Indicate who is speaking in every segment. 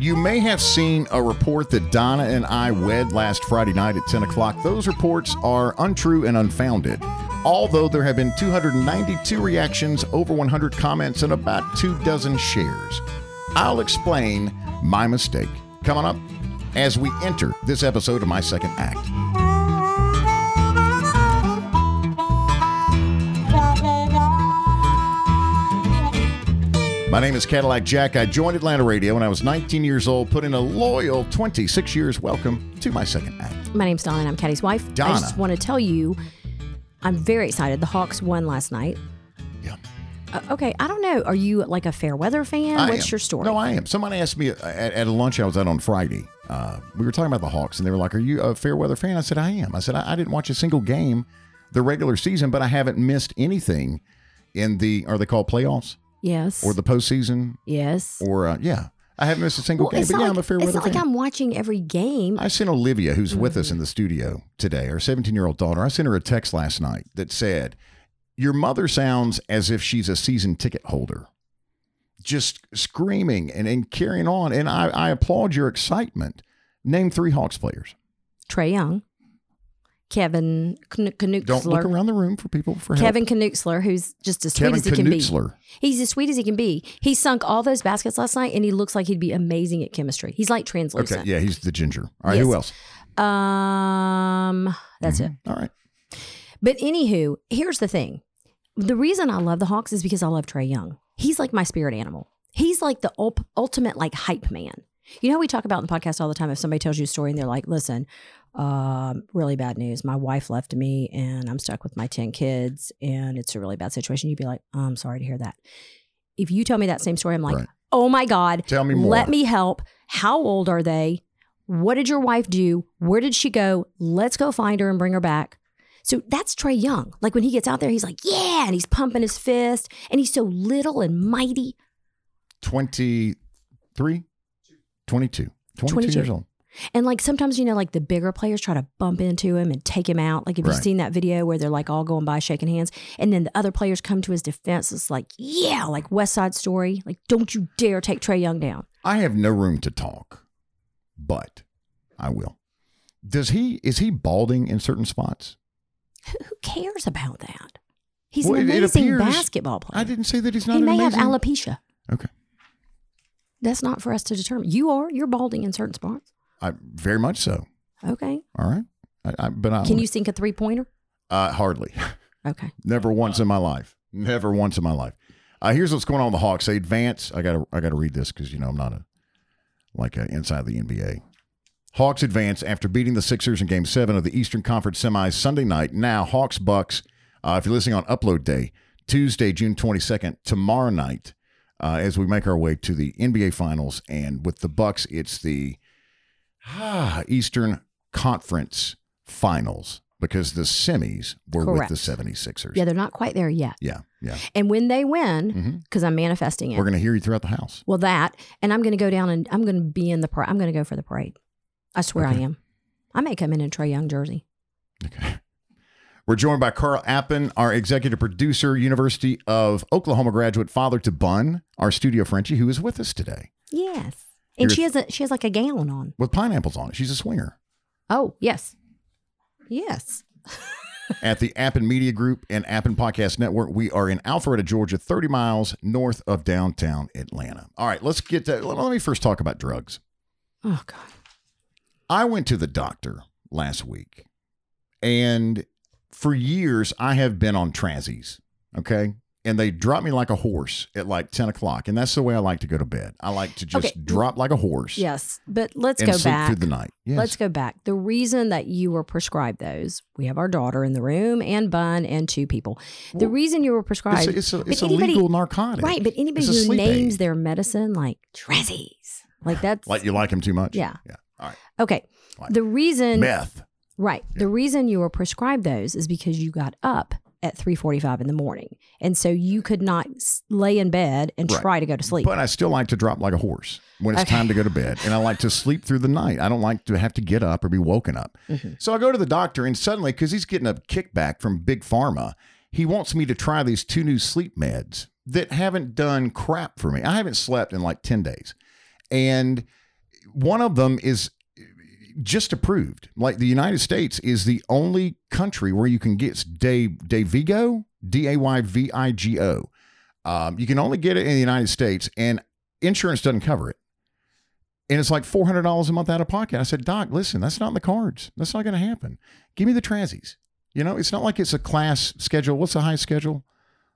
Speaker 1: You may have seen a report that Donna and I wed last Friday night at 10 o'clock. Those reports are untrue and unfounded. Although there have been 292 reactions, over 100 comments, and about two dozen shares. I'll explain my mistake coming up as we enter this episode of My Second Act. My name is Cadillac Jack. I joined Atlanta Radio when I was 19 years old, put in a loyal 26 years. Welcome to my second act.
Speaker 2: My name's Donna and I'm Caddy's wife.
Speaker 1: Donna.
Speaker 2: I just want to tell you, I'm very excited. The Hawks won last night.
Speaker 1: Yeah.
Speaker 2: Uh, okay, I don't know. Are you like a fair weather fan?
Speaker 1: I
Speaker 2: What's
Speaker 1: am.
Speaker 2: your story?
Speaker 1: No, I am. Somebody asked me at, at a lunch I was at on Friday. Uh, we were talking about the Hawks, and they were like, "Are you a fair weather fan?" I said, "I am." I said, "I, I didn't watch a single game the regular season, but I haven't missed anything in the are they called playoffs
Speaker 2: yes.
Speaker 1: or the postseason
Speaker 2: yes.
Speaker 1: or uh, yeah, I haven't missed a single
Speaker 2: Well,
Speaker 1: game. But yeah,
Speaker 2: like,
Speaker 1: I'm a fair
Speaker 2: it's
Speaker 1: weather
Speaker 2: not like. I'm watching every game.
Speaker 1: I sent Olivia, who's with
Speaker 2: Mm-hmm.
Speaker 1: us in the studio today, our 17 year old daughter. I sent her a text last night that said, Your mother sounds as if she's a season ticket holder, just screaming and, and carrying on. And I, I applaud your excitement. Name three Hawks players.
Speaker 2: Trae Young, Kevin Kn-
Speaker 1: Don't look around the room for people for help.
Speaker 2: Kevin Knuxler, who's just as sweet
Speaker 1: Kevin
Speaker 2: as he can be.
Speaker 1: Knutzler.
Speaker 2: He's as sweet as he can be. He sunk all those baskets last night, and he looks like he'd be amazing at chemistry. He's like translucent.
Speaker 1: Okay, yeah, he's the ginger. All right, who else?
Speaker 2: Um, that's it.
Speaker 1: All right.
Speaker 2: But anywho, here's the thing: the reason I love the Hawks is because I love Trae Young. He's like my spirit animal. He's like the ul- ultimate like hype man. You know, we talk about in the podcast all the time. If somebody tells you a story and they're like, "Listen, um, really bad news. My wife left me, and I'm stuck with my ten kids, and it's a really bad situation." You'd be like, "I'm sorry to hear that." If you tell me that same story, I'm like,
Speaker 1: Right.
Speaker 2: "Oh my god,
Speaker 1: Tell me more.
Speaker 2: let me help. How old are they? What did your wife do? Where did she go? Let's go find her and bring her back. So that's Trae Young. Like when he gets out there, he's like, yeah, and he's pumping his fist, and he's so little and mighty.
Speaker 1: 23? 22. 22,
Speaker 2: 22.
Speaker 1: years old.
Speaker 2: And like sometimes, you know, like the bigger players try to bump into him and take him out. Like if
Speaker 1: Right.
Speaker 2: you've seen that video where they're like all going by shaking hands, and then the other players come to his defense. It's like, yeah, like West Side Story. Like, don't you dare take Trae Young down.
Speaker 1: I have no room to talk, but I will. Does he is he balding in certain spots?
Speaker 2: Who, who cares about that? He's
Speaker 1: Well,
Speaker 2: an amazing
Speaker 1: appears-
Speaker 2: basketball player.
Speaker 1: I didn't say that he's not
Speaker 2: he may
Speaker 1: amazing.
Speaker 2: have alopecia.
Speaker 1: Okay.
Speaker 2: That's not for us to determine. You are. You're balding in certain spots.
Speaker 1: I very much so.
Speaker 2: Okay.
Speaker 1: All right. I, I, but I
Speaker 2: Can you sink a three pointer?
Speaker 1: uh, hardly.
Speaker 2: Okay.
Speaker 1: Never once in my life. Never once in my life. Uh, here's what's going on with the Hawks. They advance. I gotta I gotta read this because you know I'm not a like a inside the NBA. Hawks advance after beating the Sixers in Game Seven of the Eastern Conference Semis Sunday night. Now Hawks Bucks. Uh, if you're listening on Upload Day, Tuesday, June 22nd, tomorrow night, uh, as we make our way to the NBA Finals, and with the Bucks, it's the Ah, Eastern Conference Finals because the semis were
Speaker 2: Correct.
Speaker 1: with the 76ers.
Speaker 2: Yeah, they're not quite there yet.
Speaker 1: Yeah, yeah.
Speaker 2: And when they win,
Speaker 1: mm-hmm.
Speaker 2: because I'm manifesting it.
Speaker 1: We're going to hear you throughout the house.
Speaker 2: well, that, and I'm going to go down and I'm going to be in the parade. I'm going to go for the parade. I swear
Speaker 1: Okay.
Speaker 2: I am. I may come in in Trae Young jersey.
Speaker 1: Okay. We're joined by Carl Appen, our executive producer, University of Oklahoma graduate, father to Bun, our studio Frenchie, who is with us today
Speaker 2: Yes. And she has a she has like a gown on.
Speaker 1: with pineapples on it. She's a swinger
Speaker 2: Oh yes, yes.
Speaker 1: at the Appen Media Group and Appen Podcast Network. We are in Alpharetta, Georgia, 30 miles north of downtown Atlanta. All right, let's get to, let me first talk about drugs.
Speaker 2: Oh God.
Speaker 1: I went to the doctor last week, and for years I have been on Transies. Okay. And they drop me like a horse at like 10 o'clock. And that's the way I like to go to bed. I like to just
Speaker 2: Okay.
Speaker 1: drop like a horse
Speaker 2: Yes, but let's
Speaker 1: and
Speaker 2: go
Speaker 1: sleep
Speaker 2: back.
Speaker 1: through the night. Yes.
Speaker 2: Let's go back. The reason that you were prescribed those, we have our daughter in the room and Bun and two people. The
Speaker 1: Well,
Speaker 2: reason you were
Speaker 1: it's
Speaker 2: prescribed,
Speaker 1: a, it's a, it's a
Speaker 2: anybody-
Speaker 1: legal narcotic.
Speaker 2: right? But anybody who names
Speaker 1: aid.
Speaker 2: their medicine like Trezzies, like that's
Speaker 1: Like you like him too much?
Speaker 2: Yeah.
Speaker 1: Yeah. All right.
Speaker 2: okay. The reason,
Speaker 1: Meth.
Speaker 2: right? The reason you were prescribed those is because you got up at three forty-five in the morning, and so you could not lay in bed and
Speaker 1: Right.
Speaker 2: try to go to sleep.
Speaker 1: But I still like to drop like a horse when it's
Speaker 2: Okay.
Speaker 1: time to go to bed. And I like to sleep through the night. I don't like to have to get up or be woken up.
Speaker 2: Mhm.
Speaker 1: So I go to the doctor, and suddenly, because he's getting a kickback from Big Pharma, he wants me to try these two new sleep meds that haven't done crap for me. I haven't slept in like 10 days. And one of them is just approved. Like the United States is the only country where you can get it's Day Dayvigo, D A Y V I G O. Um, you can only get it in the United States, and insurance doesn't cover it. And it's like four hundred dollars a month out of pocket. I said, Doc, listen, that's not in the cards. That's not going to happen. Give me the transies. You know, it's not like it's a class schedule. What's the high schedule?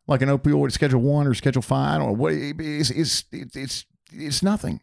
Speaker 1: Like an opioid schedule one or schedule five? I don't know what. It's it's it's it's nothing.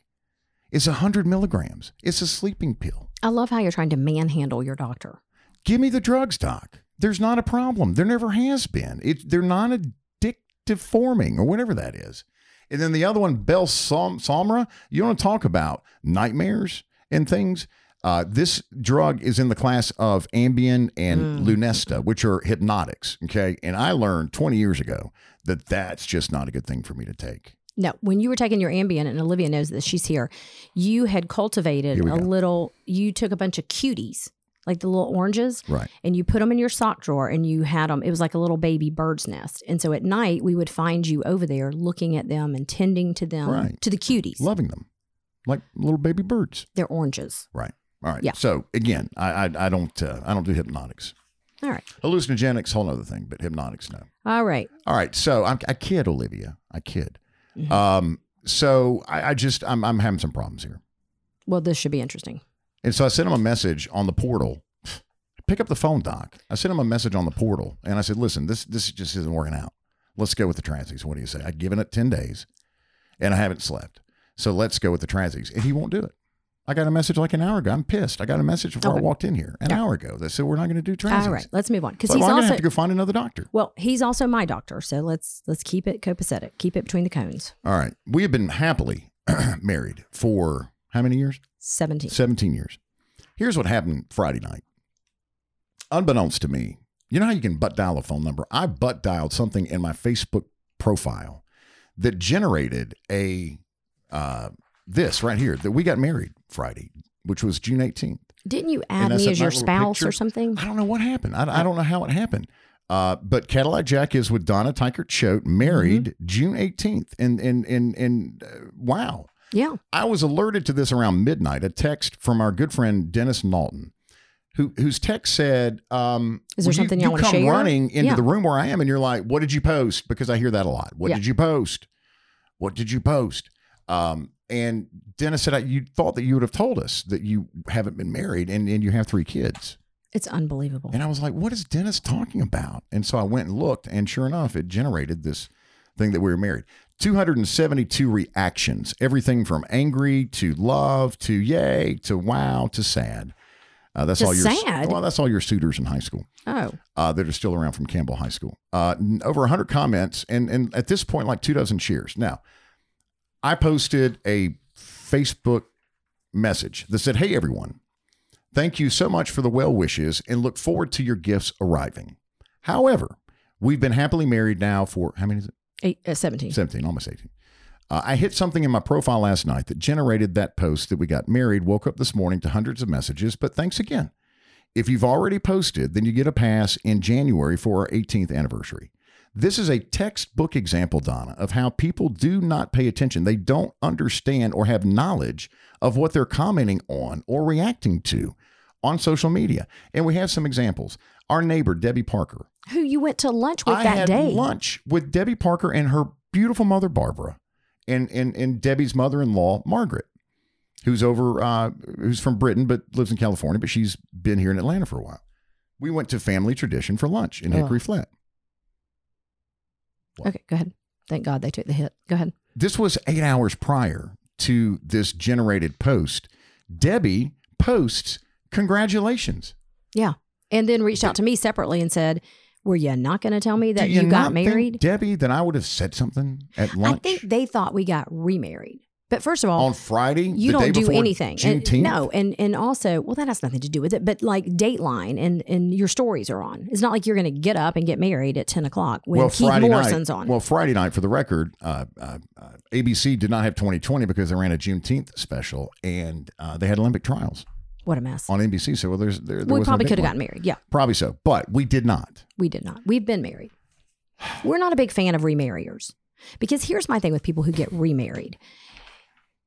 Speaker 1: It's hundred milligrams. It's a sleeping pill.
Speaker 2: I love how you're trying to manhandle your doctor.
Speaker 1: Give me the drugs, doc. There's not a problem. There never has been. It, they're not addictive forming or whatever that is. And then the other one, Belsomra, you want to talk about nightmares and things. Uh, this drug is in the class of Ambien and mm. Lunesta, which are hypnotics. Okay. And I learned 20 years ago that that's just not a good thing for me to take.
Speaker 2: No, when you were taking your Ambien, and Olivia knows that she's here, you had cultivated a little, you took a bunch of cuties, like the little oranges,
Speaker 1: right?
Speaker 2: And you put them in your sock drawer and you had them, it was like a little baby bird's nest. And so at night, we would find you over there looking at them and tending to them, right. to the cuties,
Speaker 1: loving them like little baby birds.
Speaker 2: They're oranges.
Speaker 1: Right. All right. Yeah. So again, I I, I don't uh, I don't do hypnotics.
Speaker 2: All right.
Speaker 1: Hallucinogenics, whole other thing, but hypnotics, no.
Speaker 2: All right.
Speaker 1: All right. So I'm, I kid, Olivia. I kid. Mm-hmm. Um, so I, I just I'm I'm having some problems here.
Speaker 2: Well, this should be interesting.
Speaker 1: And so I sent him a message on the portal. Pick up the phone, Doc. I sent him a message on the portal, and I said, "Listen, this this just isn't working out. Let's go with the transies. What do you say? I've given it ten days, and I haven't slept. So let's go with the transies." And he won't do it. I got a message like an hour ago. I'm pissed. I got a message before okay. I walked in here an yeah. hour ago that said we're not going to do transies.
Speaker 2: All right, let's move on
Speaker 1: because so he's well, also have to go find another doctor.
Speaker 2: Well, he's also my doctor, so let's let's keep it copacetic. Keep it between the cones.
Speaker 1: All right, we have been happily married for how many years?
Speaker 2: Seventeen.
Speaker 1: Seventeen years. Here's what happened Friday night. Unbeknownst to me, you know how you can butt dial a phone number? I butt dialed something in my Facebook profile that generated a uh, this right here that we got married Friday, which was June 18th.
Speaker 2: Didn't you add me as your spouse picture. or something?
Speaker 1: I don't know what happened. I, I don't know how it happened. Uh, but Cadillac Jack is with Donna Tykert Choate, married mm-hmm. June 18th. And, and, and, and uh, wow.
Speaker 2: Yeah.
Speaker 1: I was alerted to this around midnight, a text from our good friend Dennis Naughton. Who, whose text said, um,
Speaker 2: "Is there something you, you,
Speaker 1: want
Speaker 2: to
Speaker 1: share?" running into yeah. the room where I am, and you're like, "What did you post?" Because I hear that a lot. What
Speaker 2: yeah.
Speaker 1: did you post? What did you post? Um, and Dennis said, You thought that you would have told us that you haven't been married and, and you have three kids.
Speaker 2: It's unbelievable.
Speaker 1: And I was like, What is Dennis talking about? And so I went and looked, and sure enough, it generated this thing that we were married. 272 reactions, everything from angry to love to yay to wow to sad. Uh, that's
Speaker 2: to
Speaker 1: all your
Speaker 2: sad.
Speaker 1: Well, that's all your suitors in high school.
Speaker 2: Oh,
Speaker 1: uh, that are still around from Campbell High School. Uh, over 100 comments, and and at this point, like two dozen cheers. Now, I posted a Facebook message that said, Hey, everyone, thank you so much for the well wishes and look forward to your gifts arriving. However, we've been happily married now for how many is it?
Speaker 2: Eight, uh, 17.
Speaker 1: 17, almost 18. Uh, I hit something in my profile last night that generated that post that we got married. Woke up this morning to hundreds of messages, but thanks again. If you've already posted, then you get a pass in January for our 18th anniversary. This is a textbook example, Donna, of how people do not pay attention. They don't understand or have knowledge of what they're commenting on or reacting to on social media. And we have some examples. Our neighbor, Debbie Parker,
Speaker 2: who you went to lunch with
Speaker 1: I
Speaker 2: that
Speaker 1: had
Speaker 2: day.
Speaker 1: Lunch with Debbie Parker and her beautiful mother, Barbara, and, and, and Debbie's mother in law, Margaret, who's over, uh, who's from Britain but lives in California, but she's been here in Atlanta for a while. We went to Family Tradition for lunch in Hickory Flat.
Speaker 2: What? Okay, go ahead. Thank God they took the hit. Go ahead.
Speaker 1: This was eight hours prior to this generated post. Debbie posts, Congratulations.
Speaker 2: Yeah. And then reached out to me separately and said, Were you not going to tell me that you, you got married?
Speaker 1: Debbie, that I would have said something at lunch.
Speaker 2: I think they thought we got remarried. But first of all,
Speaker 1: on Friday,
Speaker 2: you don't do anything.
Speaker 1: And,
Speaker 2: no, and and also, well, that has nothing to do with it. But like Dateline and and your stories are on. It's not like you're going to get up and get married at ten o'clock when
Speaker 1: well,
Speaker 2: Keith
Speaker 1: Friday
Speaker 2: Morrison's
Speaker 1: night,
Speaker 2: on.
Speaker 1: Well, Friday night, for the record, uh, uh, uh, ABC did not have 2020 because they ran a Juneteenth special and uh, they had Olympic trials.
Speaker 2: What a mess
Speaker 1: on NBC. So well, there's there. there
Speaker 2: we probably could have gotten married. Yeah,
Speaker 1: probably so, but we did not.
Speaker 2: We did not. We've been married. We're not a big fan of remarriers because here's my thing with people who get remarried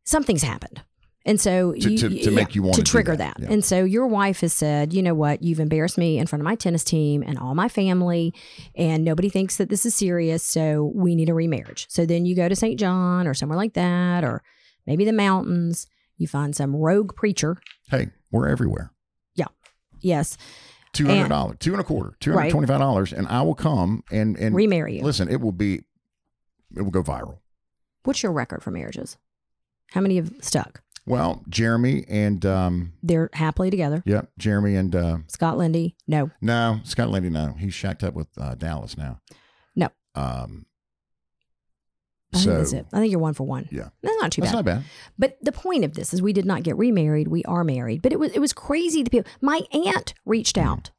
Speaker 2: something's happened. And so
Speaker 1: To-
Speaker 2: you,
Speaker 1: to- to
Speaker 2: yeah,
Speaker 1: make you wanna
Speaker 2: to trigger
Speaker 1: that.
Speaker 2: that.
Speaker 1: Yeah.
Speaker 2: And so your wife has said, you know what, you've embarrassed me in front of my tennis team and all my family, and nobody thinks that this is serious. So we need a remarriage. So then you go to St. John or somewhere like that, or maybe the mountains. You find some rogue preacher.
Speaker 1: Hey, we're everywhere. Yeah.
Speaker 2: Yes,
Speaker 1: Two hundred dollars, two and a quarter, two hundred twenty-five dollars, and I will come and and
Speaker 2: remarry you.
Speaker 1: listen. It will be, it will go viral.
Speaker 2: What's your record for marriages? How many have stuck?
Speaker 1: Well, Jeremy and um,
Speaker 2: They're happily together.
Speaker 1: Yep, Jeremy and uh,
Speaker 2: Scott Lindy, no.
Speaker 1: no Scott Lindy. No, he's shacked up with uh, Dallas now.
Speaker 2: No.
Speaker 1: Um.
Speaker 2: I
Speaker 1: So
Speaker 2: think that's it. I think you're one for one.
Speaker 1: Yeah.
Speaker 2: That's not too
Speaker 1: that's
Speaker 2: bad.
Speaker 1: not bad.
Speaker 2: But the point of this is we did not get remarried. We are married. But it was it was crazy. The people my aunt reached out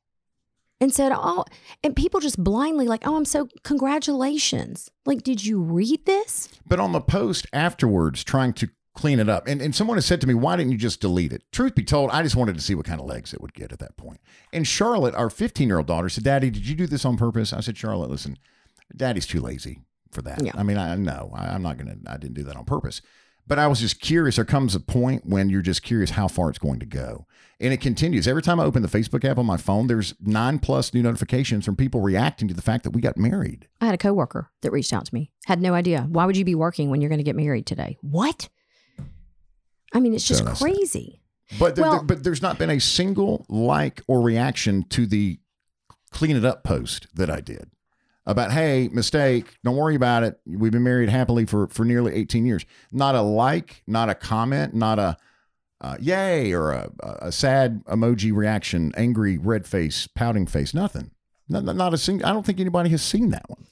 Speaker 2: and said, Oh, and people just blindly like, Oh, I'm so congratulations. Like, did you read this?
Speaker 1: But on the post afterwards, trying to clean it up, and, and someone has said to me, Why didn't you just delete it? Truth be told, I just wanted to see what kind of legs it would get at that point. And Charlotte, our 15 year old daughter, said, Daddy, did you do this on purpose? I said, Charlotte, listen, Daddy's too lazy for that.
Speaker 2: Yeah.
Speaker 1: I mean, I know I'm not going to, I didn't do that on purpose. But I was just curious. There comes a point when you're just curious how far it's going to go. And it continues. Every time I open the Facebook app on my phone, there's nine plus new notifications from people reacting to the fact that we got married.
Speaker 2: I had a coworker that reached out to me. Had no idea. Why would you be working when you're going to get married today? What? I mean, it's just
Speaker 1: that's-
Speaker 2: crazy.
Speaker 1: But there,
Speaker 2: Well-
Speaker 1: there- but there's not been a single like or reaction to the clean it up post that I did about hey mistake. Don't worry about it. We've been married happily for for nearly 18 years. Not a like not a comment not a uh, yay or a, a sad emoji reaction angry red face pouting face nothing. Not, not a single i don't think anybody has seen that one.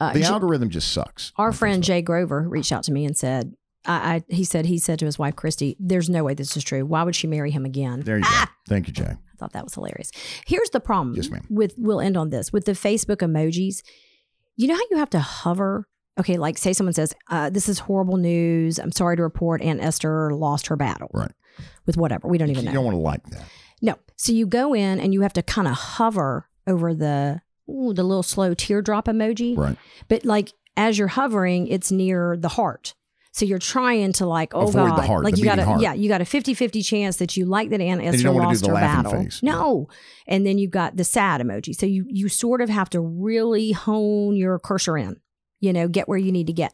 Speaker 2: Uh,
Speaker 1: the
Speaker 2: J-
Speaker 1: algorithm just sucks.
Speaker 2: Our friend. Jay Grover reached out to me and said, I, I he said he said to his wife Christy, "There's no way this is true. Why would she marry him again?"
Speaker 1: there you go thank you jay
Speaker 2: I thought that was hilarious. Here's the problem.
Speaker 1: Yes, ma'am.
Speaker 2: With we'll end on this with the Facebook emojis. You know how you have to hover. Okay, like say someone says, uh, "This is horrible news. I'm sorry to report Aunt Esther lost her battle."
Speaker 1: Right.
Speaker 2: With whatever we don't even know.
Speaker 1: you
Speaker 2: know.
Speaker 1: don't want to like that
Speaker 2: No. So you go in and you have to kind of hover over the ooh, the little slow teardrop emoji.
Speaker 1: right
Speaker 2: But like as you're hovering, it's near the heart. So you're trying to like, oh
Speaker 1: Avoid the
Speaker 2: God.
Speaker 1: heart,
Speaker 2: like
Speaker 1: the
Speaker 2: you got a
Speaker 1: heart.
Speaker 2: yeah, you got a 50-50 chance that you like that Aunt Esther
Speaker 1: don't wanna do
Speaker 2: lost
Speaker 1: the
Speaker 2: her battle.
Speaker 1: face.
Speaker 2: No. And then you've got the sad emoji. So you you sort of have to really hone your cursor in, you know, get where you need to get.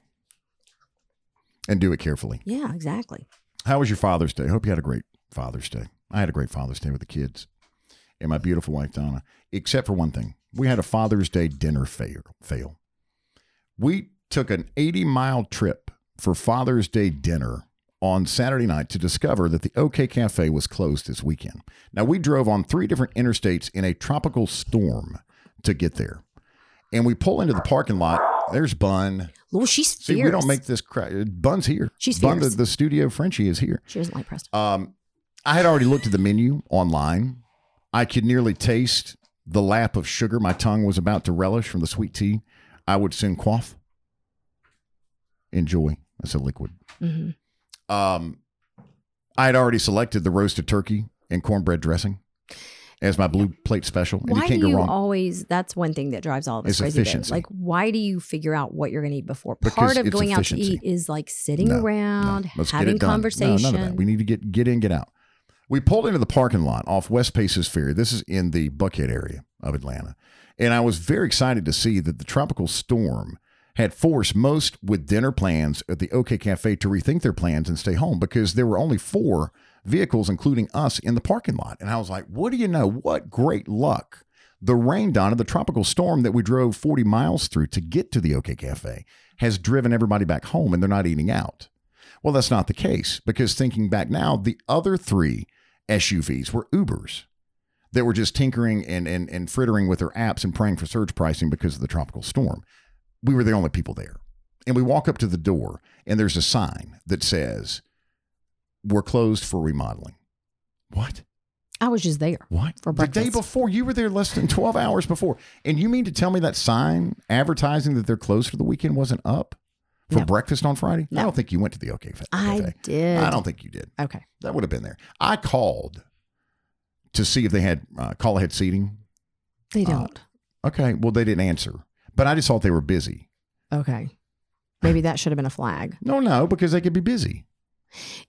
Speaker 1: and do it carefully
Speaker 2: Yeah, exactly.
Speaker 1: How was your Father's Day? Hope you had a great Father's Day. I had a great Father's Day with the kids and my beautiful wife Donna, except for one thing. We had a Father's Day dinner fail. fail. We took an 80 mile trip for Father's Day dinner on Saturday night to discover that the OK Cafe was closed this weekend. Now, we drove on three different interstates in a tropical storm to get there. And we pull into the parking lot. There's Bun.
Speaker 2: Well, she's
Speaker 1: See,
Speaker 2: fierce.
Speaker 1: we don't make this cra- Bun's here.
Speaker 2: She's
Speaker 1: Bun, the, the studio Frenchie is here.
Speaker 2: She doesn't like Preston.
Speaker 1: Um, I had already looked at the menu online. I could nearly taste the lap of sugar my tongue was about to relish from the sweet tea. I would soon quaff. Enjoy. That's a liquid.
Speaker 2: hmm
Speaker 1: Um, I had already selected the roasted turkey and cornbread dressing as my blue plate special, and
Speaker 2: Why
Speaker 1: you can't
Speaker 2: do
Speaker 1: go
Speaker 2: you
Speaker 1: wrong.
Speaker 2: always? That's one thing that drives all of us
Speaker 1: It's
Speaker 2: crazy.
Speaker 1: efficiency.
Speaker 2: Like, why do you figure out what you're going to eat before?
Speaker 1: Because
Speaker 2: Part of going out to eat is like sitting
Speaker 1: No,
Speaker 2: around,
Speaker 1: No,
Speaker 2: having conversation.
Speaker 1: No, none of that. We need to get get in, get out. We pulled into the parking lot off West Paces Ferry. This is in the Buckhead area of Atlanta. And I was very excited to see that the tropical storm had forced most with dinner plans at the OK Cafe to rethink their plans and stay home because there were only four vehicles, including us, in the parking lot. And I was like, what do you know? What great luck. The rain down of the tropical storm that we drove 40 miles through to get to the OK Cafe has driven everybody back home and they're not eating out. Well, that's not the case because thinking back now, the other three SUVs were Ubers that were just tinkering and, and, and frittering with their apps and praying for surge pricing because of the tropical storm. We were the only people there. And we walk up to the door and there's a sign that says, We're closed for remodeling. What?
Speaker 2: I was just there.
Speaker 1: What?
Speaker 2: For
Speaker 1: the day before, you were there less than 12 hours before. And you mean to tell me that sign advertising that they're closed for the weekend wasn't up for
Speaker 2: No.
Speaker 1: breakfast on Friday? I don't think you went to the OK Cafe.
Speaker 2: I did.
Speaker 1: I don't think you did.
Speaker 2: Okay.
Speaker 1: That would have been there. I called to see if they had uh, call ahead seating.
Speaker 2: They
Speaker 1: Uh,
Speaker 2: don't.
Speaker 1: Okay, well they didn't answer, but I just thought they were busy.
Speaker 2: okay. Maybe that should have been a flag.
Speaker 1: No, no, because they could be busy.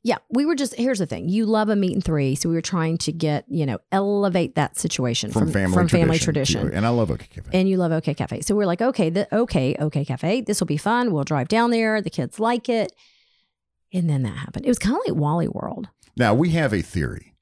Speaker 2: Yeah, we were just here's the thing. You love a meet and three, so we were trying to get you know elevate that situation
Speaker 1: From,
Speaker 2: from,
Speaker 1: family
Speaker 2: from
Speaker 1: tradition.
Speaker 2: family tradition.
Speaker 1: and I love OK Cafe.
Speaker 2: And you love OK Cafe, so we're like, okay, the okay OK Cafe, this will be fun. We'll drive down there. The kids like it, and then that happened. It was kind of like Wally World.
Speaker 1: now we have a theory.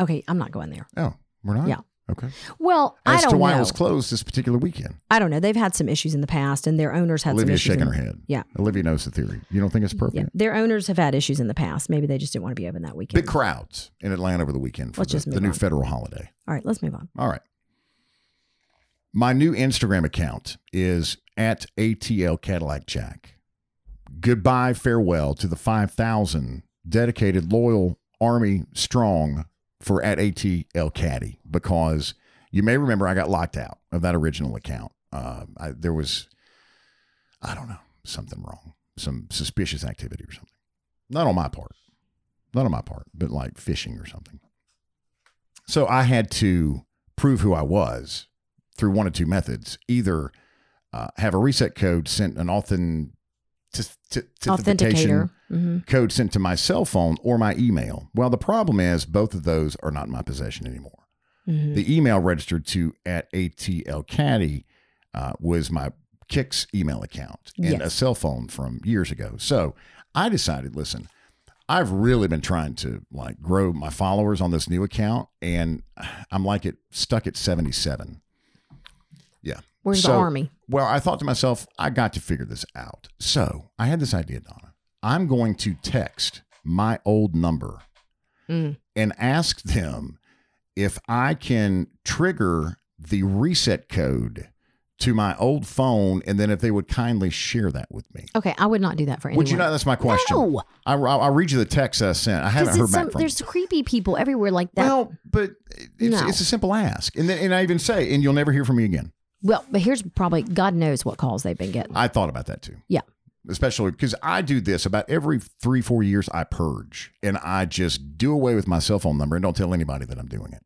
Speaker 2: Okay, I'm not going there.
Speaker 1: Oh, we're not.
Speaker 2: Yeah.
Speaker 1: Okay.
Speaker 2: Well, I
Speaker 1: As
Speaker 2: don't
Speaker 1: to why
Speaker 2: know.
Speaker 1: it was closed this particular weekend.
Speaker 2: I don't know. They've had some issues in the past, and their owners had
Speaker 1: Olivia's
Speaker 2: some issues.
Speaker 1: shaking
Speaker 2: in-
Speaker 1: her head.
Speaker 2: Yeah.
Speaker 1: Olivia knows the theory. You don't think it's perfect?
Speaker 2: Yeah, their owners have had issues in the past. Maybe they just didn't want to be open that weekend.
Speaker 1: Big crowds in Atlanta over the weekend for
Speaker 2: Let's
Speaker 1: the,
Speaker 2: just
Speaker 1: the new federal holiday.
Speaker 2: All right, let's move on.
Speaker 1: All right. My new Instagram account is at ATL Cadillac Jack. Goodbye, farewell to the 5,000 dedicated, loyal Army strong for at ATL Caddy because you may remember I got locked out of that original account. Uh, I, there was, I don't know, something wrong, some suspicious activity or something. Not on my part, not on my part, but like phishing or something. So I had to prove who I was through one of two methods either uh, have a reset code sent an authentic
Speaker 2: Authenticator. hmm
Speaker 1: code sent to my cell phone or my email. Well, the problem is both of those are not in my possession anymore.
Speaker 2: hmm
Speaker 1: The email registered to at ATL Caddy uh, was my Kix email account and a cell phone from years ago. So I decided, listen, I've really been trying to like grow my followers on this new account, and I'm like it stuck at 77. Yeah.
Speaker 2: Where's the
Speaker 1: So-
Speaker 2: army?
Speaker 1: Well, I thought to myself, I got to figure this out. So I had this idea, Donna. I'm going to text my old number
Speaker 2: Mm.
Speaker 1: and ask them if I can trigger the reset code to my old phone, and then if they would kindly share that with me.
Speaker 2: Okay, I would not do that for anyone.
Speaker 1: Would you not? That's my question.
Speaker 2: No,
Speaker 1: I, I'll, I'll read you the text I sent. I haven't heard back
Speaker 2: some,
Speaker 1: from.
Speaker 2: there's creepy people everywhere like that. Well,
Speaker 1: well, but it's,
Speaker 2: No.
Speaker 1: it's a simple ask, and then, and I even say, and you'll never hear from me again.
Speaker 2: But here's probably God knows what calls they've been getting.
Speaker 1: I thought about that too.
Speaker 2: Yeah.
Speaker 1: Especially because I do this about every three, four years, I purge and I just do away with my cell phone number and don't tell anybody that I'm doing it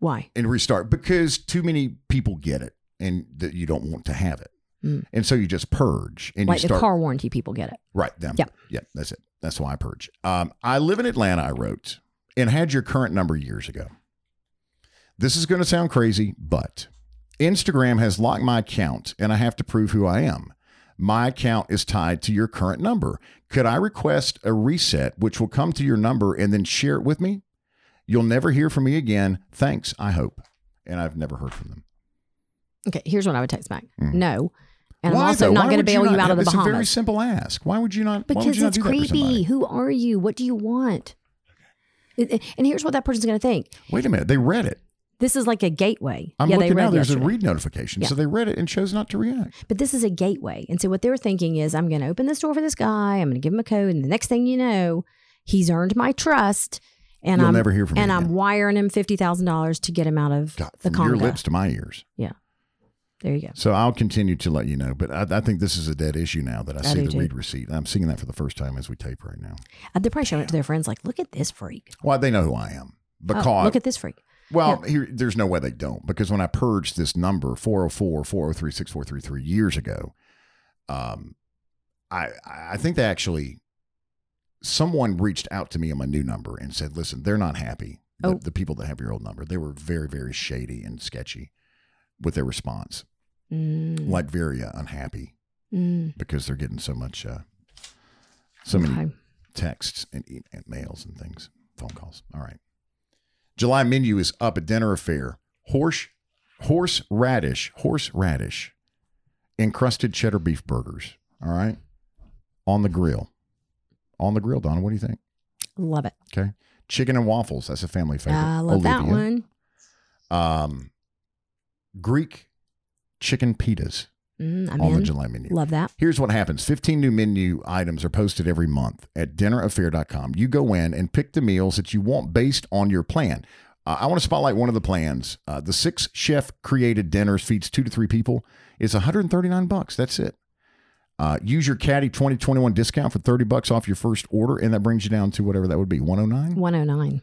Speaker 2: Why?
Speaker 1: and restart because too many people get it and that you don't want to have it.
Speaker 2: Mm.
Speaker 1: And so you just purge and
Speaker 2: Like
Speaker 1: you
Speaker 2: the
Speaker 1: start.
Speaker 2: car warranty people get it.
Speaker 1: Right. Them.
Speaker 2: Yeah.
Speaker 1: Yep. That's it. That's why I purge. Um, I live in Atlanta, I wrote, and had your current number years ago. This is going to sound crazy, but Instagram has locked my account and I have to prove who I am. My account is tied to your current number. Could I request a reset, which will come to your number and then share it with me? You'll never hear from me again. Thanks, I hope. And I've never heard from them.
Speaker 2: Okay, here's what I would text back.
Speaker 1: Mm.
Speaker 2: No. And
Speaker 1: Why,
Speaker 2: I'm also
Speaker 1: though?
Speaker 2: not going to bail you,
Speaker 1: not
Speaker 2: out of the
Speaker 1: have- It's a very simple ask. Why would you not?
Speaker 2: Because
Speaker 1: you not
Speaker 2: it's
Speaker 1: that
Speaker 2: creepy. Who are you? What do you want? And here's what that person's going to think.
Speaker 1: Wait a minute. They read it.
Speaker 2: This is like a gateway.
Speaker 1: I'm
Speaker 2: yeah,
Speaker 1: looking now. There's
Speaker 2: yesterday.
Speaker 1: a read notification.
Speaker 2: Yeah.
Speaker 1: So they read it and chose not to react.
Speaker 2: But this is a gateway. And so what they're thinking is I'm going to open this door for this guy. I'm going to give him a code. And the next thing you know, he's earned my trust. And
Speaker 1: You'll
Speaker 2: I'm
Speaker 1: never hear from
Speaker 2: and I'm wiring him fifty thousand dollars to get him out of
Speaker 1: God,
Speaker 2: the
Speaker 1: from your lips to my ears. Yeah.
Speaker 2: There you go.
Speaker 1: So I'll continue to let you know. But I, I think this is a dead issue now that I,
Speaker 2: I
Speaker 1: see the
Speaker 2: too.
Speaker 1: read receipt. I'm seeing that for the first time as we tape right now.
Speaker 2: Uh, They're probably showing it to their friends, like, look at this freak.
Speaker 1: Well, they know who I am because
Speaker 2: Oh, look at this freak.
Speaker 1: Well, here, there's no way they don't because when I purged this number 404 403 6433 years ago, um, I I think they actually someone reached out to me on my new number and said, "Listen, they're not happy. The,
Speaker 2: Oh.
Speaker 1: the people that have your old number, they were very very shady and sketchy with their response,
Speaker 2: Mm,
Speaker 1: like very uh, unhappy
Speaker 2: mm,
Speaker 1: because they're getting so much, uh, so many texts and, e- and mails and things, phone calls. All right. July menu is up at dinner affair. Horse horse radish, horse radish, encrusted cheddar beef burgers. All right. On the grill. On the grill, Donna. What do you think?
Speaker 2: Love it.
Speaker 1: Okay. Chicken and waffles. That's a family favorite.
Speaker 2: I love that one.
Speaker 1: Um Greek chicken pitas
Speaker 2: Mm, I'm
Speaker 1: on the. July menu.
Speaker 2: Love that.
Speaker 1: Here's what happens 15 new menu items are posted every month at dinneraffair.com. You go in and pick the meals that you want based on your plan. Uh, I want to spotlight one of the plans. Uh, the six chef created dinners feeds two to three people. It's 139 bucks. That's it. Uh, use your Caddy 2021 discount for 30 bucks off your first order, and that brings you down to whatever that would be 109.
Speaker 2: 109.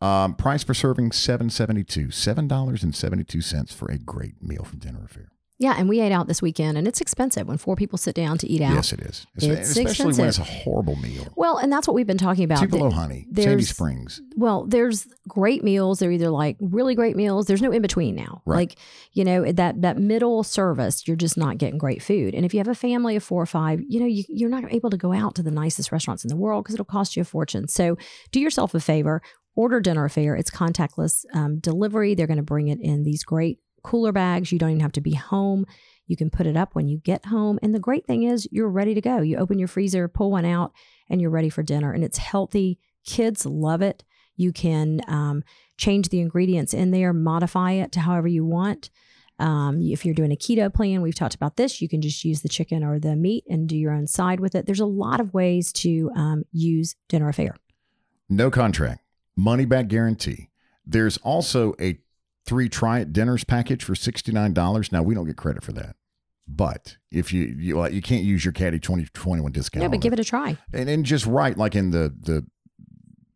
Speaker 1: Um, price per serving 772 $7.72 for a great meal from Dinner Affair.
Speaker 2: Yeah, and we ate out this weekend, and it's expensive when four people sit down to eat out.
Speaker 1: Yes, it is. Es-
Speaker 2: It's
Speaker 1: Especially when it's a horrible meal.
Speaker 2: Well, and that's what we've been talking about.
Speaker 1: Tupelo Honey, Sandy Springs.
Speaker 2: Well, there's great meals. They're either like really great meals. There's no in between now.
Speaker 1: Right.
Speaker 2: Like, you know, that that middle service, you're just not getting great food. And if you have a family of four or five, you know, you, you're not able to go out to the nicest restaurants in the world because it'll cost you a fortune. So do yourself a favor. Order dinner affair. It's contactless um, delivery. They're going to bring it in these great cooler bags. You don't even have to be home. You can put it up when you get home. And the great thing is, you're ready to go. You open your freezer, pull one out, and you're ready for dinner. And it's healthy. Kids love it. You can um, change the ingredients in there, modify it to however you want. Um, if you're doing a keto plan, we've talked about this. You can just use the chicken or the meat and do your own side with it. There's a lot of ways to um, use dinner affair.
Speaker 1: No contract, money back guarantee. There's also a three try it dinners package for $69. Now, we don't get credit for that. But if you you, you can't use your caddy 2021 discount.
Speaker 2: Yeah, but give it a try.
Speaker 1: and, and just write like in the the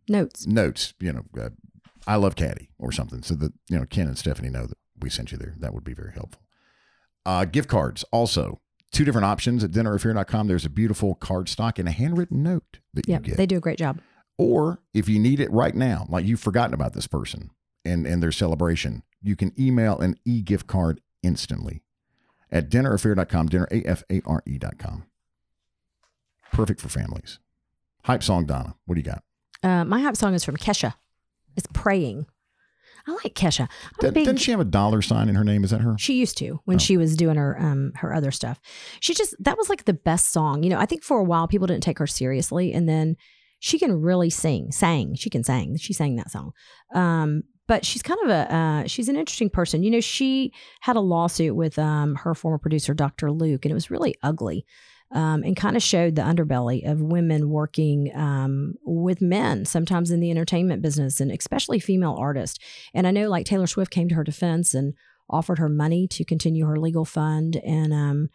Speaker 2: Notes.
Speaker 1: notes, you know, uh, I love caddy or something. So that, you know, Ken and Stephanie know that we sent you there. That would be very helpful. Uh, gift cards also. Two different options at dinneraffair.com. There's a beautiful card stock and a handwritten note that
Speaker 2: Yeah,
Speaker 1: you get.
Speaker 2: they do a great job.
Speaker 1: Or if you need it right now, like you've forgotten about this person and, and their celebration, you can email an e gift card instantly at dinneraffair.com, dinner, A-F-A-R-E.com. Perfect for families. Hype song, Donna. What do you got?
Speaker 2: Uh, my hype song is from Kesha. It's praying. I like Kesha.
Speaker 1: Did,
Speaker 2: big,
Speaker 1: Doesn't she have a dollar sign in her name? Is that her?
Speaker 2: She used to when
Speaker 1: Oh.
Speaker 2: she was doing her um her other stuff. She just that was like the best song. You know, I think for a while people didn't take her seriously, and then she can really sing. Sang, she can sing. She sang that song. Um, but she's kind of a uh, she's an interesting person. You know, she had a lawsuit with um her former producer Dr. Luke, and it was really ugly. Um, and kind of showed the underbelly of women working um, with men, sometimes in the entertainment business, and especially female artists. And I know, like Taylor Swift came to her defense and offered her money to continue her legal fund. And um,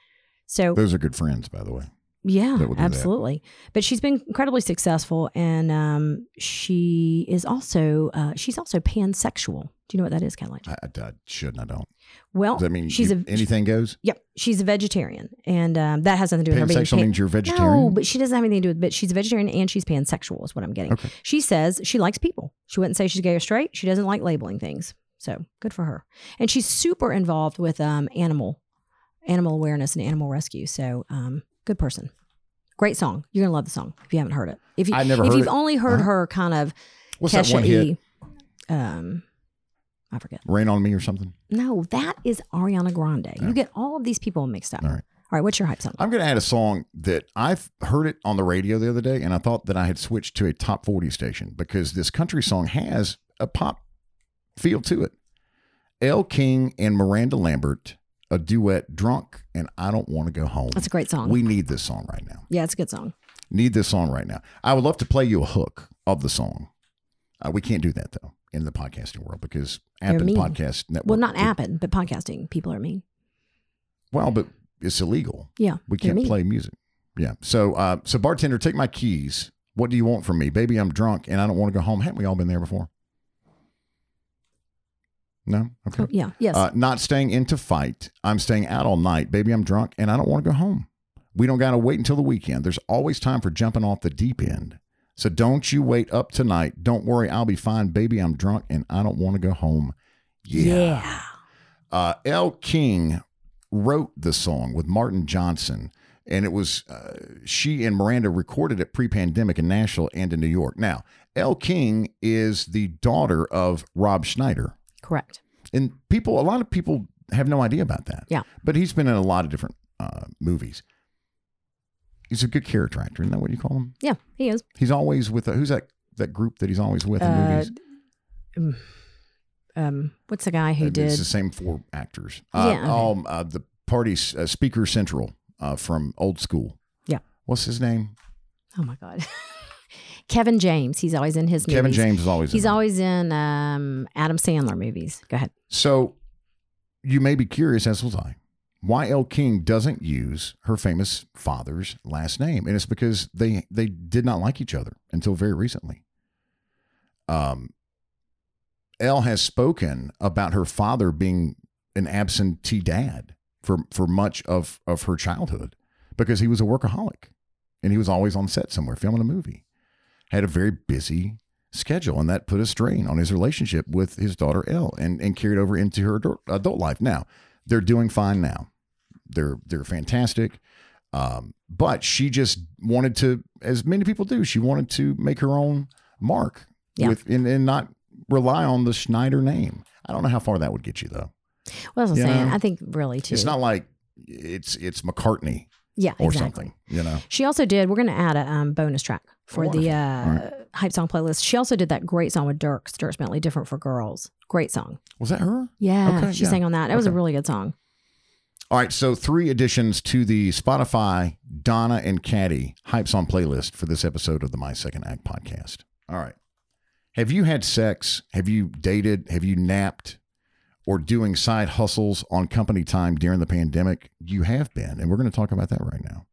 Speaker 2: so,
Speaker 1: Those are good friends, by the way.
Speaker 2: Yeah,
Speaker 1: do that.
Speaker 2: absolutely. But she's been incredibly successful, and um, she is also uh, she's also pansexual. Do you know what that is, Caroline?
Speaker 1: I, I, I should and I don't.
Speaker 2: Well,
Speaker 1: Does that mean
Speaker 2: she's
Speaker 1: you-
Speaker 2: a
Speaker 1: anything goes?
Speaker 2: Yep, she's a vegetarian, and um, that has nothing to do with her being
Speaker 1: Pansexual
Speaker 2: pan-
Speaker 1: means you're vegetarian?
Speaker 2: No, but she doesn't have anything to do with. But she's a vegetarian and she's pansexual. Is what I'm getting.
Speaker 1: Okay.
Speaker 2: She says she likes people. She wouldn't say she's gay or straight. She doesn't like labeling things. So good for her. And she's super involved with um, animal animal awareness and animal rescue. So um, good person. Great song. You're gonna love the song if you haven't heard it. If you
Speaker 1: I never
Speaker 2: if
Speaker 1: heard
Speaker 2: you've
Speaker 1: it.
Speaker 2: only heard
Speaker 1: Uh-huh.
Speaker 2: her kind of
Speaker 1: What's that one hit?
Speaker 2: Kesha um, I forget.
Speaker 1: Rain on me or something?
Speaker 2: No, that is Ariana Grande. You get all of these people mixed up.
Speaker 1: All right.
Speaker 2: All right. What's your hype song?
Speaker 1: I'm going to add a song that I've heard it on the radio the other day, and I thought that I had switched to a top 40 station because this country song has a pop feel to it. Elle King and Miranda Lambert, a duet, Drunk, and I Don't Want to Go Home.
Speaker 2: That's a great song.
Speaker 1: We need this song right now.
Speaker 2: yeah, it's a good song.
Speaker 1: Need this song right now. I would love to play you a hook of the song. Uh, we can't do that, though, in the podcasting world because App and. Podcast Network.
Speaker 2: Well, not Appen, but podcasting. People are mean.
Speaker 1: Well, but it's illegal.
Speaker 2: Yeah.
Speaker 1: We can't play music. Yeah. So, uh, so bartender, take my keys. What do you want from me, baby? I'm drunk and I don't want to go home. Haven't we all been there before? No. Okay.
Speaker 2: Oh, yeah. Yes.
Speaker 1: Uh, not staying in to fight. I'm staying out all night, baby. I'm drunk and I don't want to go home. We don't got to wait until the weekend. There's always time for jumping off the deep end. So don't you wait up tonight. Don't worry, I'll be fine, baby. I'm drunk and I don't want to go home.
Speaker 2: yeah.
Speaker 1: Uh, Elle King wrote the song with Martin Johnson, and it was uh, she and Miranda recorded it pre-pandemic in Nashville and in New York. Now, Elle King is the daughter of Rob Schneider,
Speaker 2: Correct.
Speaker 1: and people, a lot of people have no idea about that.
Speaker 2: Yeah.
Speaker 1: but he's been in a lot of different uh, movies. He's a good character actor, isn't that what you call him?
Speaker 2: Yeah, he is.
Speaker 1: He's always with who's that that group that he's always with in
Speaker 2: Uh,
Speaker 1: movies?
Speaker 2: um, um, what's the guy who
Speaker 1: Uh,
Speaker 2: did?
Speaker 1: It's the same four actors. Uh,
Speaker 2: Yeah, okay.
Speaker 1: Um, uh, the party's uh, Speaker Central uh, from Old School.
Speaker 2: Yeah.
Speaker 1: What's his name?
Speaker 2: Oh my God. Kevin James. He's always in his movies.
Speaker 1: Kevin James is always.
Speaker 2: He's
Speaker 1: in
Speaker 2: always in um, Adam Sandler movies. Go ahead.
Speaker 1: So you may be curious, as was I, why Elle King doesn't use her famous father's last name, and it's because they they did not like each other until very recently. Um, Elle has spoken about her father being an absentee dad for for much of of her childhood because he was a workaholic and he was always on set somewhere filming a movie. Had a very busy schedule, and that put a strain on his relationship with his daughter Elle, and and carried over into her adult- life. Now they're doing fine now. They're they're fantastic. Um, but she just wanted to, as many people do, she wanted to make her own mark
Speaker 2: Yeah.
Speaker 1: with and, and not rely on the Schneider name. I don't know how far that would get you though.
Speaker 2: Well, I'm
Speaker 1: You
Speaker 2: saying.
Speaker 1: know,
Speaker 2: I think really too.
Speaker 1: It's not like it's it's McCartney
Speaker 2: yeah,
Speaker 1: or
Speaker 2: exactly.
Speaker 1: something, you know.
Speaker 2: She also did. We're going to add a um, bonus track for the uh, hype song playlist. She also did that great song with Dierks, Dierks Bentley, "Different for Girls." Great song.
Speaker 1: Was that her?
Speaker 2: Yeah,
Speaker 1: Okay,
Speaker 2: she
Speaker 1: yeah.
Speaker 2: sang on that. It was a really good song.
Speaker 1: All right, so three additions to the Spotify Donna and Caddy hype song playlist for this episode of the My Second Act podcast. All right. Have you had sex? Have you dated? Have you napped? Or doing side hustles on company time during the pandemic? You have been, and we're going to talk about that right now.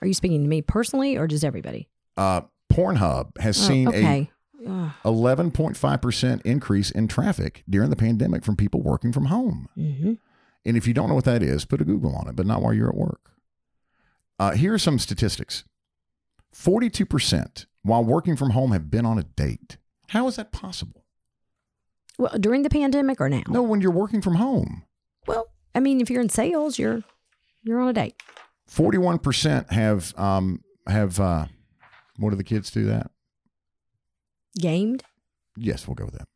Speaker 2: Are you speaking to me personally or just everybody?
Speaker 1: Uh, Pornhub has
Speaker 2: Oh,
Speaker 1: seen a
Speaker 2: okay. Ugh.
Speaker 1: 11.5% increase in traffic during the pandemic from people working from home.
Speaker 2: Mhm.
Speaker 1: And if you don't know what that is, put a Google on it, but not while you're at work. Uh, here are some statistics 42% while working from home have been on a date. How is that possible?
Speaker 2: Well, during the pandemic or now?
Speaker 1: No, when you're working from home.
Speaker 2: Well, I mean, if you're in sales, you're you're on a date.
Speaker 1: 41% have, um, have, uh, what do the kids do that?
Speaker 2: Gamed.
Speaker 1: Yes, we'll go with that.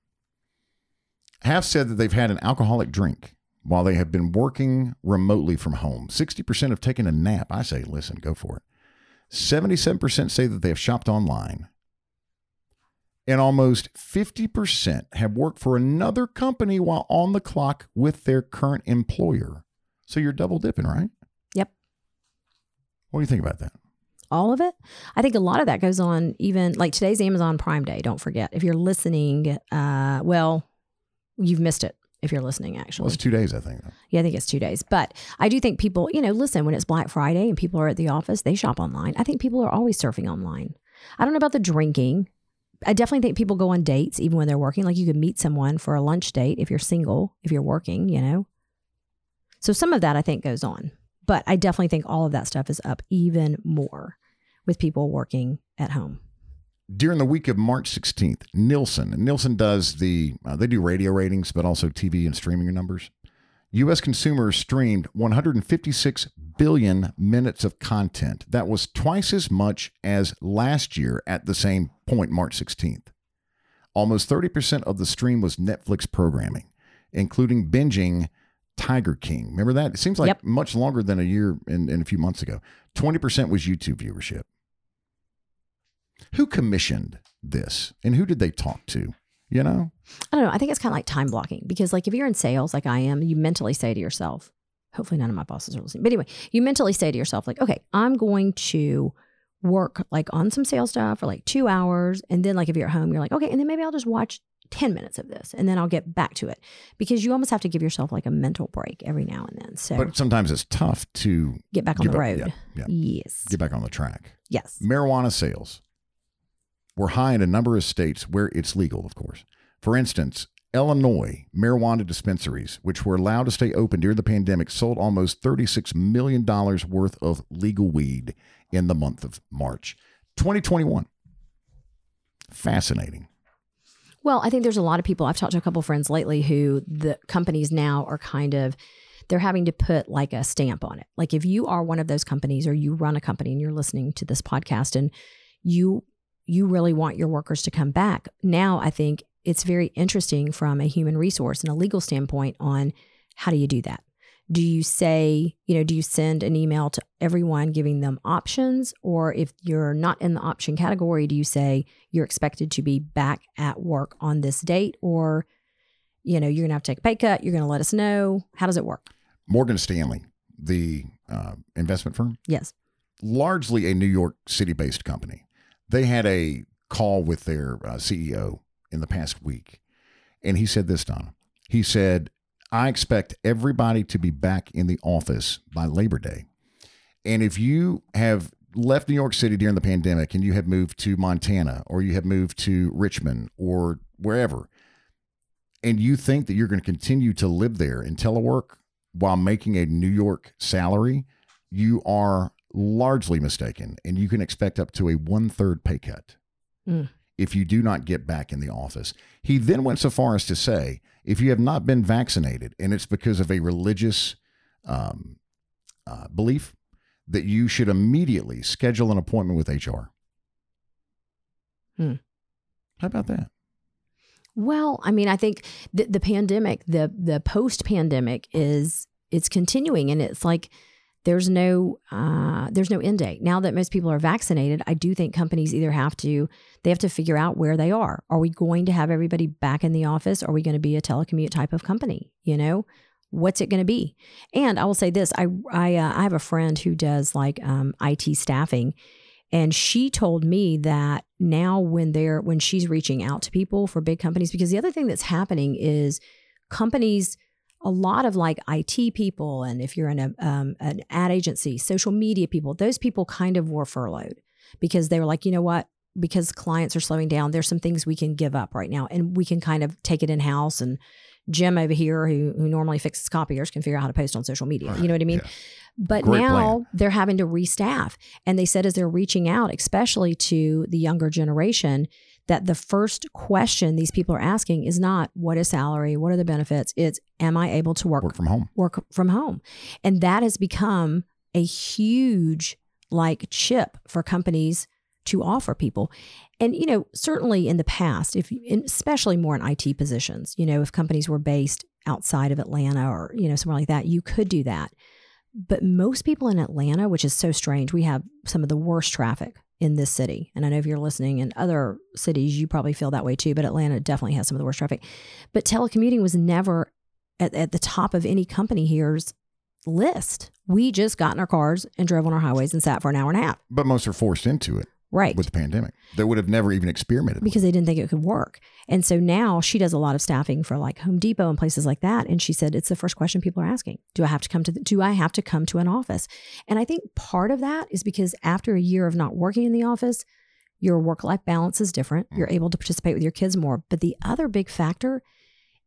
Speaker 1: Have said that they've had an alcoholic drink while they have been working remotely from home. 60% have taken a nap. I say, listen, go for it. 77% say that they have shopped online. And almost 50% have worked for another company while on the clock with their current employer. So you're double dipping, right?
Speaker 2: Yep.
Speaker 1: What do you think about that?
Speaker 2: all of it. I think a lot of that goes on even like today's Amazon Prime Day. Don't forget. If you're listening, uh, well, you've missed it if you're listening, actually.
Speaker 1: Well, it's two days, I think. Though.
Speaker 2: yeah, I think it's two days. But I do think people, you know, listen, when it's Black Friday and people are at the office, they shop online. I think people are always surfing online. I don't know about the drinking. I definitely think people go on dates even when they're working. Like you could meet someone for a lunch date if you're single, if you're working, you know. So some of that I think goes on. But I definitely think all of that stuff is up even more with people working at home.
Speaker 1: during the week of March 16th, Nielsen, and Nielsen does the, uh, they do radio ratings, but also TV and streaming numbers. U.S. consumers streamed 156 billion minutes of content. That was twice as much as last year at the same point, March 16th. Almost 30% of the stream was Netflix programming, including binging Tiger King. Remember that? It seems like
Speaker 2: Yep.
Speaker 1: much longer than a year and, and a few months ago. 20% was YouTube viewership. Who commissioned this and who did they talk to? You know?
Speaker 2: I don't know. I think it's kind of like time blocking because, like, if you're in sales, like I am, you mentally say to yourself, hopefully none of my bosses are listening. But anyway, you mentally say to yourself, like, okay, I'm going to work like on some sales stuff for like two hours. And then, like, if you're at home, you're like, okay, and then maybe I'll just watch 10 minutes of this and then I'll get back to it because you almost have to give yourself like a mental break every now and then. So
Speaker 1: But sometimes it's tough to
Speaker 2: get back on the
Speaker 1: back-
Speaker 2: road.
Speaker 1: yeah, yeah.
Speaker 2: Yes.
Speaker 1: get back on the track.
Speaker 2: Yes.
Speaker 1: Marijuana sales were high in a number of states where it's legal, of course. For instance, Illinois marijuana dispensaries, which were allowed to stay open during the pandemic, sold almost $36 million worth of legal weed in the month of March 2021. Fascinating.
Speaker 2: Well, I think there's a lot of people. I've talked to a couple friends lately who the companies now are kind of they're having to put like a stamp on it. Like if you are one of those companies or you run a company and you're listening to this podcast and you you really want your workers to come back. Now I think it's very interesting from a human resource and a legal standpoint on how do you do that? Do you say, you know, do you send an email to everyone giving them options? Or if you're not in the option category, do you say you're expected to be back at work on this date? Or, you know, you're going to have to take a pay cut. You're going to let us know. How does it work?
Speaker 1: Morgan Stanley, the uh, investment firm,
Speaker 2: Yes.
Speaker 1: largely a New York City based company. They had a call with their uh, CEO in the past week, and he said this, Donna. He said, I expect everybody to be back in the office by Labor Day. And if you have left New York City during the pandemic and you have moved to Montana or you have moved to Richmond or wherever, and you think that you're going to continue to live there in telework, while making a New York salary, you are largely mistaken, and you can expect up to a one third pay cut
Speaker 2: Mm.
Speaker 1: If you do not get back in the office. He then went so far as to say, if you have not been vaccinated and it's because of a religious um, uh, belief, that you should immediately schedule an appointment with HR.
Speaker 2: Hmm.
Speaker 1: How about that?
Speaker 2: Well, I mean, I think the, the pandemic, the the post pandemic is it's continuing, and it's like there's no uh, there's no end date. Now that most people are vaccinated, I do think companies either have to they have to figure out where they are. Are we going to have everybody back in the office? Are we going to be a telecommute type of company? You know, what's it going to be? And I will say this: I I uh, I have a friend who does like um, IT staffing, and she told me that now when they're when she's reaching out to people for big companies, because the other thing that's happening is companies a lot of like IT people, and if you're in a um, an ad agency, social media people, those people kind of were furloughed because they were like, you know what? Because clients are slowing down, there's some things we can give up right now, and we can kind of take it in house. And Jim over here, who who normally fixes copiers, can figure out how to post on social media. You know what I mean?
Speaker 1: Yeah.
Speaker 2: But
Speaker 1: Great
Speaker 2: now
Speaker 1: plan.
Speaker 2: they're having to restaff, and they said as they're reaching out, especially to the younger generation, that the first question these people are asking is not what is salary, what are the benefits. It's am I able to work
Speaker 1: Work from home.
Speaker 2: work from home. And that has become a huge like chip for companies to offer people. And you know, certainly in the past, if especially more in IT positions, you know, if companies were based outside of Atlanta or, you know, somewhere like that, you could do that. But most people in Atlanta, which is so strange, we have some of the worst traffic in this city. And I know if you're listening in other cities, you probably feel that way too, but Atlanta definitely has some of the worst traffic. But telecommuting was never at, at the top of any company here's list. We just got in our cars and drove on our highways and sat for an hour and a half.
Speaker 1: But most are forced into it
Speaker 2: Right.
Speaker 1: with the pandemic. They would have never even experimented.
Speaker 2: because they didn't think it could work. And so now she does a lot of staffing for like Home Depot and places like that. And she said it's the first question people are asking: Do I have to come to? The, do I have to come to an office? And I think part of that is because after a year of not working in the office, your work life balance is different. Mm. You're able to participate with your kids more. But the other big factor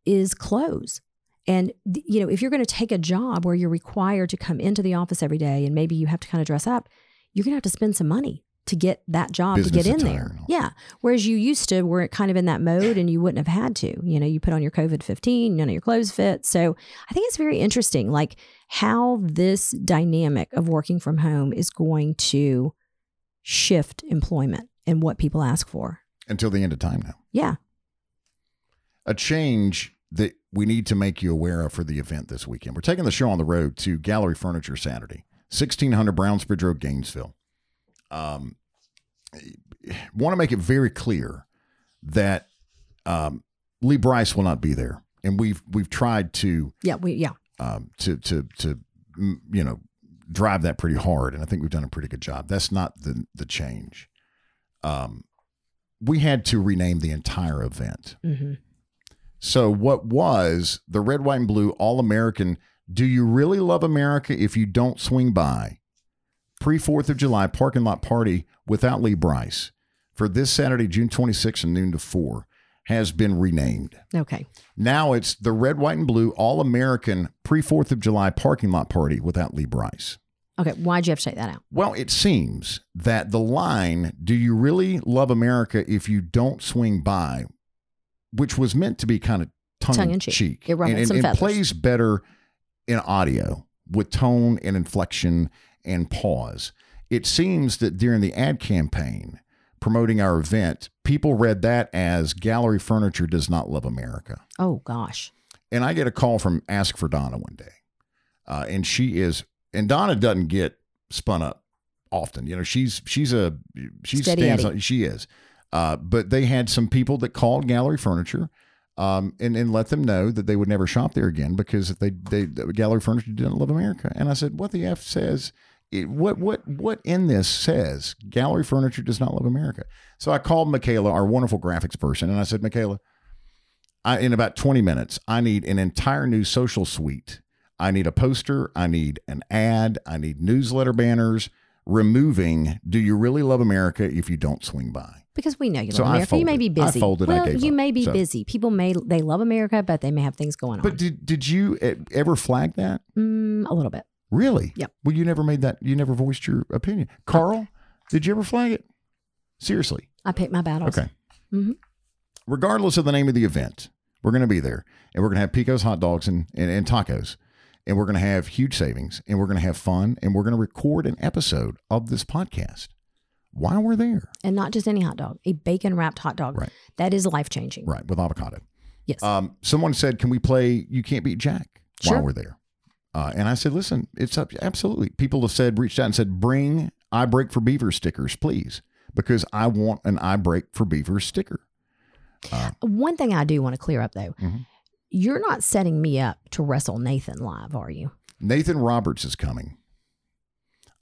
Speaker 2: is clothes. And th- you know, if you're going to take a job where you're required to come into the office every day, and maybe you have to kind of dress up, you're going to have to spend some money to get that job
Speaker 1: Business
Speaker 2: to get in there. Yeah. Whereas you used to were kind of in that mode and you wouldn't have had to. You know, you put on your COVID 15, none of your clothes fit. So I think it's very interesting, like how this dynamic of working from home is going to shift employment and what people ask for.
Speaker 1: until the end of time now.
Speaker 2: Yeah.
Speaker 1: a change that we need to make you aware of for the event this weekend. We're taking the show on the road to Gallery Furniture Saturday, 1600 Brownsbridge Road, Gainesville. Um, want to make it very clear that um, Lee Brice will not be there, and we've we've tried to
Speaker 2: Yeah. We, yeah.
Speaker 1: um, to to to you know drive that pretty hard, and I think we've done a pretty good job. That's not the the change. Um, we had to rename the entire event.
Speaker 2: hmm
Speaker 1: So, what was the red, white, and blue All American? Do you really love America if you don't swing by? Pre 4th of July parking lot party without Lee Brice for this Saturday, June 26th from noon to 4 has been renamed.
Speaker 2: Okay.
Speaker 1: Now it's the red, white, and blue All American pre 4th of July parking lot party without Lee Brice.
Speaker 2: Okay. Why'd you have to take that out?
Speaker 1: Well, it seems that the line, do you really love America if you don't swing by, which was meant to be kind of tongue, in
Speaker 2: Tongue-in-cheek.
Speaker 1: cheek.
Speaker 2: It
Speaker 1: and, and, and plays better in audio with tone and inflection and pause. It seems that during the ad campaign promoting our event, people read that as Gallery Furniture does not love America.
Speaker 2: Oh, gosh.
Speaker 1: And I get a call from Ask for Donna one day. Uh, and she is, and Donna doesn't get spun up often. You know, she's, she's a, she
Speaker 2: Steady
Speaker 1: stands, on, she is. Uh, but they had some people that called Gallery Furniture um, and, and let them know that they would never shop there again because if they, they, Gallery Furniture didn't love America. And I said, what the F says, it, what, what, what in this says Gallery Furniture does not love America? So I called Michaela, our wonderful graphics person, and I said, Michaela, I, in about 20 minutes, I need an entire new social suite. I need a poster. I need an ad. I need newsletter banners removing Do You Really Love America if you don't swing by?
Speaker 2: Because we know you love
Speaker 1: So I
Speaker 2: America. You may
Speaker 1: folded.
Speaker 2: be
Speaker 1: I
Speaker 2: busy.
Speaker 1: folded, I
Speaker 2: well,
Speaker 1: gave
Speaker 2: you
Speaker 1: up.
Speaker 2: may be
Speaker 1: So-
Speaker 2: busy. People may they love America, but they may have things going on.
Speaker 1: But did did you e- ever flag that?
Speaker 2: mm, a little bit.
Speaker 1: Really?
Speaker 2: Yep.
Speaker 1: Well, you never made that. You never voiced your opinion. Carl, did you ever flag it? Seriously.
Speaker 2: I pick my battles.
Speaker 1: Okay.
Speaker 2: Mhm.
Speaker 1: Regardless of the name of the event, we're going to be there, and we're going to have Pico's hot dogs and, and, and tacos, and we're going to have huge savings, and we're going to have fun, and we're going to record an episode of this podcast while we're there.
Speaker 2: And not just any hot dog, a bacon wrapped hot dog.
Speaker 1: Right.
Speaker 2: That is life changing.
Speaker 1: Right, with avocado.
Speaker 2: Yes.
Speaker 1: Um, someone said, "Can we play You Can't Beat Jack
Speaker 2: Sure.
Speaker 1: while we're there?" Uh, and I said, "Listen, it's up. Absolutely. People have said, reached out and said, bring I break for Beaver stickers, please, because I want an I break for Beaver sticker." Uh,
Speaker 2: One thing I do want to clear up though,
Speaker 1: Mhm.
Speaker 2: you're not setting me up to wrestle Nathan live, are you?
Speaker 1: Nathan Roberts is coming.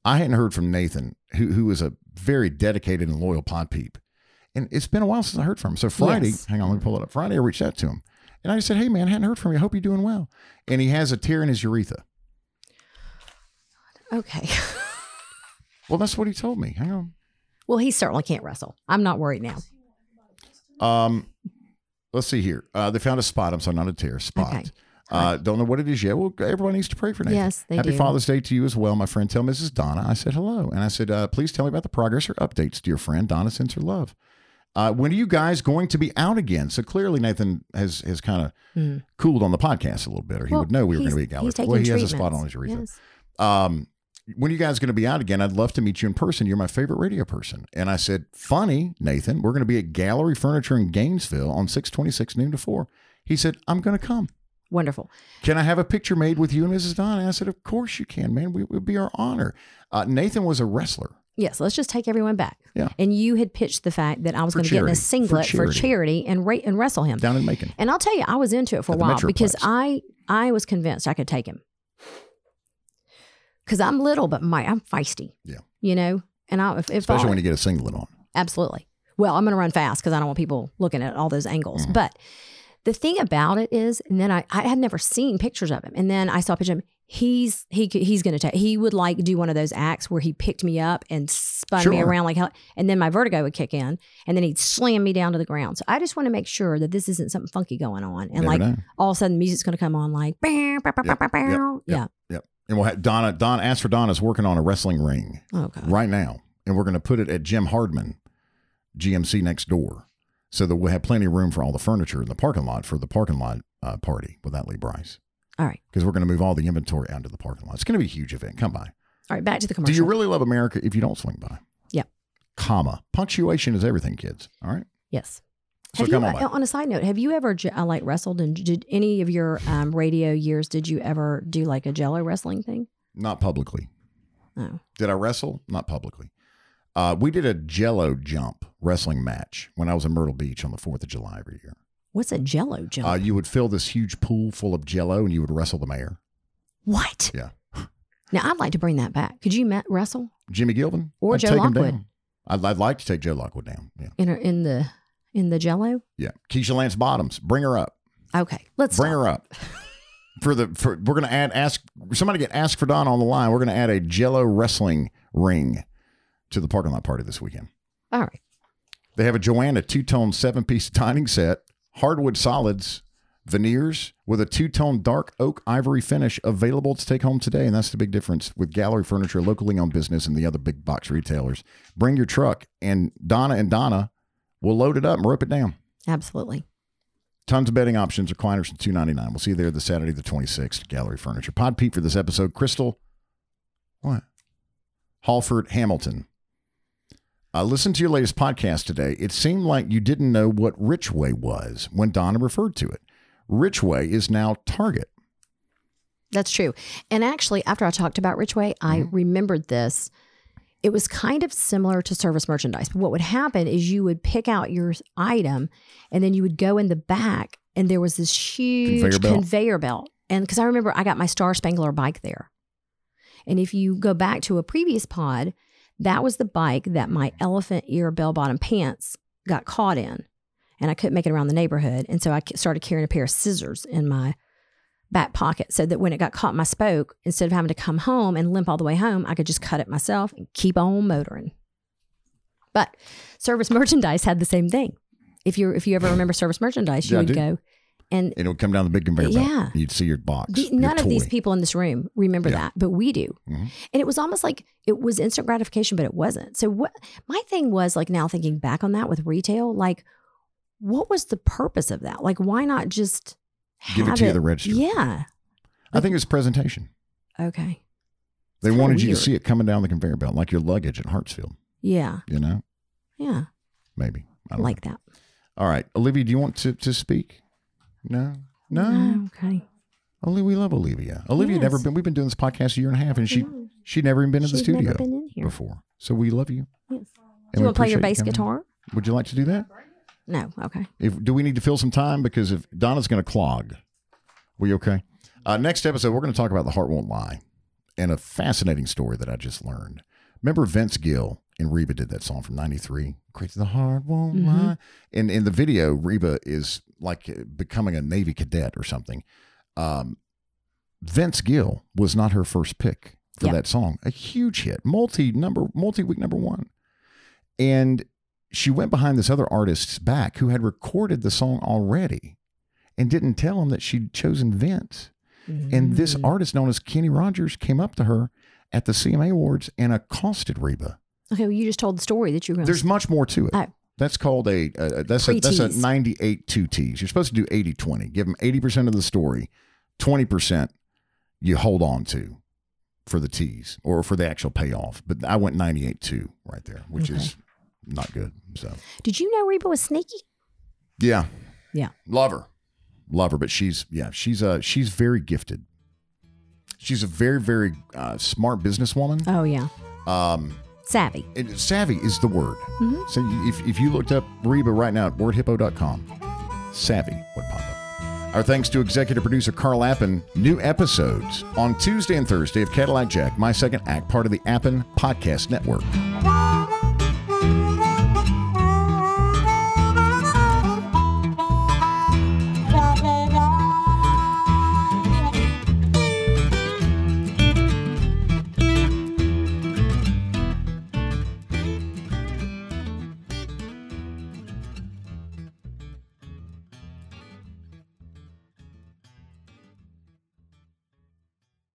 Speaker 1: I hadn't heard from Nathan, who who is a very dedicated and loyal pod peep. And it's been a while since I heard from him. So Friday,
Speaker 2: Yes.
Speaker 1: hang on, let me pull it up. Friday, I reached out to him. And I just said, Hey man, I hadn't heard from you. I hope you're doing well. And he has a tear in his urethra.
Speaker 2: Okay.
Speaker 1: Well, that's what he told me. Hang on.
Speaker 2: well, he certainly can't wrestle. I'm not worried now.
Speaker 1: Um, let's see here. Uh, they found a spot. I'm sorry, not a tear. Spot.
Speaker 2: Okay.
Speaker 1: Uh, don't know what it is yet. Well, everyone needs to pray for Nathan.
Speaker 2: Yes, they
Speaker 1: Happy
Speaker 2: do.
Speaker 1: Father's Day to you as well, my friend. Tell Mrs. Donna I said hello, and I said, uh, please tell me about the progress or updates, dear friend. Donna sends her love. Uh, when are you guys going to be out again? So clearly, Nathan has has kind of
Speaker 2: Hmm.
Speaker 1: cooled on the podcast a little bit, or he
Speaker 2: Well,
Speaker 1: would know we were going to be at Gallery. Well, he has a spot on his
Speaker 2: treatments.
Speaker 1: urethra.
Speaker 2: Yes.
Speaker 1: Um, when are you guys going to be out again? I'd love to meet you in person. You're my favorite radio person. And I said, funny, Nathan, we're going to be at Gallery Furniture in Gainesville on 626 noon to 4. He said, I'm going to come.
Speaker 2: Wonderful.
Speaker 1: Can I have a picture made with you and Mrs. Donna? And I said, Of course you can, man. We- It would be our honor. Uh, Nathan was a wrestler.
Speaker 2: Yes, let's just take everyone back.
Speaker 1: Yeah.
Speaker 2: And you had pitched the fact that I was going to get in a
Speaker 1: charity. For
Speaker 2: singlet for charity,
Speaker 1: charity.
Speaker 2: and ra- and wrestle him.
Speaker 1: down in Macon.
Speaker 2: And I'll tell you, I was into it for a
Speaker 1: At the
Speaker 2: while because I I was convinced I could take him. Because I'm little, but my I'm feisty.
Speaker 1: Yeah.
Speaker 2: You know, and I if, if
Speaker 1: Especially
Speaker 2: I,
Speaker 1: when you get a singlet on.
Speaker 2: absolutely. Well, I'm going to run fast because I don't want people looking at all those angles.
Speaker 1: Mhm.
Speaker 2: But the thing about it is, and then I I had never seen pictures of him, and then I saw a picture of him. He's he he's going to take. He would like do one of those acts where he picked me up and spun me around like hell, and then my vertigo would kick in, and then he'd slam me down to the ground. So I just want to make sure that this isn't something funky going on, and
Speaker 1: Never
Speaker 2: like
Speaker 1: know.
Speaker 2: all of a sudden music's going to come on like bow, bow,
Speaker 1: Yep,
Speaker 2: bow, bow.
Speaker 1: yep, And we'll have Donna, Don, ask for Donna's working on a wrestling ring
Speaker 2: yeah. Okay.
Speaker 1: right now. And we're going to put it at Jim Hardman, GMC next door, so that we'll have plenty of room for all the furniture in the parking lot for the parking lot uh, party without Lee Brice.
Speaker 2: All right.
Speaker 1: Because we're going to move all the inventory out into the parking lot. It's going to be a huge event. Come by.
Speaker 2: All right. Back to the commercial.
Speaker 1: Do you really love America if you don't swing by?
Speaker 2: Yep.
Speaker 1: Comma. Punctuation is everything, kids. All right.
Speaker 2: Yes.
Speaker 1: So
Speaker 2: have
Speaker 1: come
Speaker 2: you,
Speaker 1: on by.
Speaker 2: on a side note, have you ever uh, like wrestled and did any of your um, radio years? Did you ever do like a Jello wrestling thing?
Speaker 1: Not publicly.
Speaker 2: Oh,
Speaker 1: Did I wrestle? Not publicly. Uh, we did a Jello jump wrestling match when I was in Myrtle Beach on the Fourth of July every year.
Speaker 2: What's a Jello jump?
Speaker 1: Uh, you would fill this huge pool full of Jello and you would wrestle the mayor.
Speaker 2: what?
Speaker 1: Yeah.
Speaker 2: Now I'd like to bring that back. Could you met wrestle
Speaker 1: Jimmy Gilvin
Speaker 2: Or
Speaker 1: I'd
Speaker 2: Joe Lockwood.
Speaker 1: I'd, I'd like to take Joe Lockwood down. Yeah,
Speaker 2: in her, in the in the Jello?
Speaker 1: yeah. Keisha Lance Bottoms, bring her up.
Speaker 2: Okay, let's
Speaker 1: Bring
Speaker 2: stop.
Speaker 1: her up. For the for we're gonna add ask somebody get ask for Don on the line. We're gonna add a Jello wrestling ring to the parking lot party this weekend.
Speaker 2: All right.
Speaker 1: They have a Joanna two tone seven piece dining set, hardwood solids, veneers with a two tone dark oak ivory finish available to take home today. And that's the big difference with gallery furniture, locally owned business, and the other big box retailers. Bring your truck, and Donna and Donna will load it up and rope it down.
Speaker 2: Absolutely.
Speaker 1: Tons of bedding options, recliners from two ninety nine. We'll see you there the Saturday the twenty sixth. Gallery Furniture. Pod Pete for this episode. Crystal, what? Halford Hamilton. Uh, listen to your latest podcast today. It seemed like you didn't know what Richway was when Donna referred to it. Richway is now Target.
Speaker 2: That's true. And actually, after I talked about Richway, I
Speaker 1: Mm-hmm.
Speaker 2: remembered this. It was kind of similar to service merchandise. But what would happen is you would pick out your item and then you would go in the back and there was this huge
Speaker 1: Conveyor belt.
Speaker 2: conveyor belt. And because I remember I got my Star Spangler bike there. And if you go back to a previous pod, that was the bike that my mm. elephant ear bell bottom pants got caught in. And I couldn't make it around the neighborhood. And so I started carrying a pair of scissors in my back pocket so that when it got caught in my spoke, instead of having to come home and limp all the way home, I could just cut it myself and keep on motoring. But service merchandise had the same thing. If you if you ever remember service merchandise, you
Speaker 1: Yeah,
Speaker 2: would go and
Speaker 1: it would come down the big conveyor belt.
Speaker 2: Yeah.
Speaker 1: You'd see your box.
Speaker 2: the,
Speaker 1: your
Speaker 2: none of these people in this room remember
Speaker 1: Yeah.
Speaker 2: that, but we do.
Speaker 1: Mhm.
Speaker 2: And it was almost like it was instant gratification, but it wasn't. So what my thing was like now thinking back on that with retail, like what was the purpose of that? Like why not just
Speaker 1: Give it to you the register.
Speaker 2: Yeah.
Speaker 1: I think it's presentation.
Speaker 2: Okay.
Speaker 1: They
Speaker 2: kinda
Speaker 1: wanted you to see it coming down the conveyor belt, like your luggage at Hartsfield.
Speaker 2: Yeah.
Speaker 1: You know,
Speaker 2: Yeah.
Speaker 1: maybe. I don't
Speaker 2: Like that.
Speaker 1: All right, Olivia, do you want to, to speak? No, no.
Speaker 2: Okay.
Speaker 1: Only we love Olivia. Olivia never been. We've been doing this podcast a year and a half, and she she'd never even been in the studio
Speaker 2: in
Speaker 1: before. So we love you.
Speaker 2: Yes.
Speaker 1: and
Speaker 2: Do you want to play your bass
Speaker 1: coming.
Speaker 2: guitar?
Speaker 1: Would you like to do that?
Speaker 2: No. Okay.
Speaker 1: If do we need to fill some time because if Donna's going to clog, we okay? Uh, next episode, we're going to talk about the heart won't lie, and a fascinating story that I just learned. Remember Vince Gill and Reba did that song from '93, "Crazy the Heart Won't
Speaker 2: Mhm.
Speaker 1: Lie." And in the video, Reba is like becoming a Navy cadet or something. Um, Vince Gill was not her first pick for
Speaker 2: Yep.
Speaker 1: that song. A huge hit, multi number, multi week number one, and she went behind this other artist's back who had recorded the song already and didn't tell him that she'd chosen Vince. And this
Speaker 2: Mm.
Speaker 1: artist known as Kenny Rogers came up to her at the CMA Awards and accosted Reba.
Speaker 2: Okay. Well, you just told the story that you were going
Speaker 1: There's much more to it.
Speaker 2: Oh.
Speaker 1: That's called a, uh, that's a that's a 98 two T's. You're supposed to do 80 20. Give them 80% of the story, 20% you hold on to for the T's or for the actual payoff. But I went 98 2 right there, which
Speaker 2: Okay.
Speaker 1: is not good. So
Speaker 2: Did you know Reba was sneaky?
Speaker 1: Yeah.
Speaker 2: Yeah.
Speaker 1: Love her. Love her, but she's yeah, she's uh she's very gifted. She's a very very uh, smart businesswoman.
Speaker 2: Oh yeah.
Speaker 1: Um
Speaker 2: Savvy.
Speaker 1: and savvy is the word.
Speaker 2: Mhm.
Speaker 1: So if if you looked up Reba right now at wordhippo.com, savvy would pop up. Our thanks to executive producer Carl Appen. New episodes on Tuesday and Thursday of Cadillac Jack, my second act, part of the Appen Podcast Network.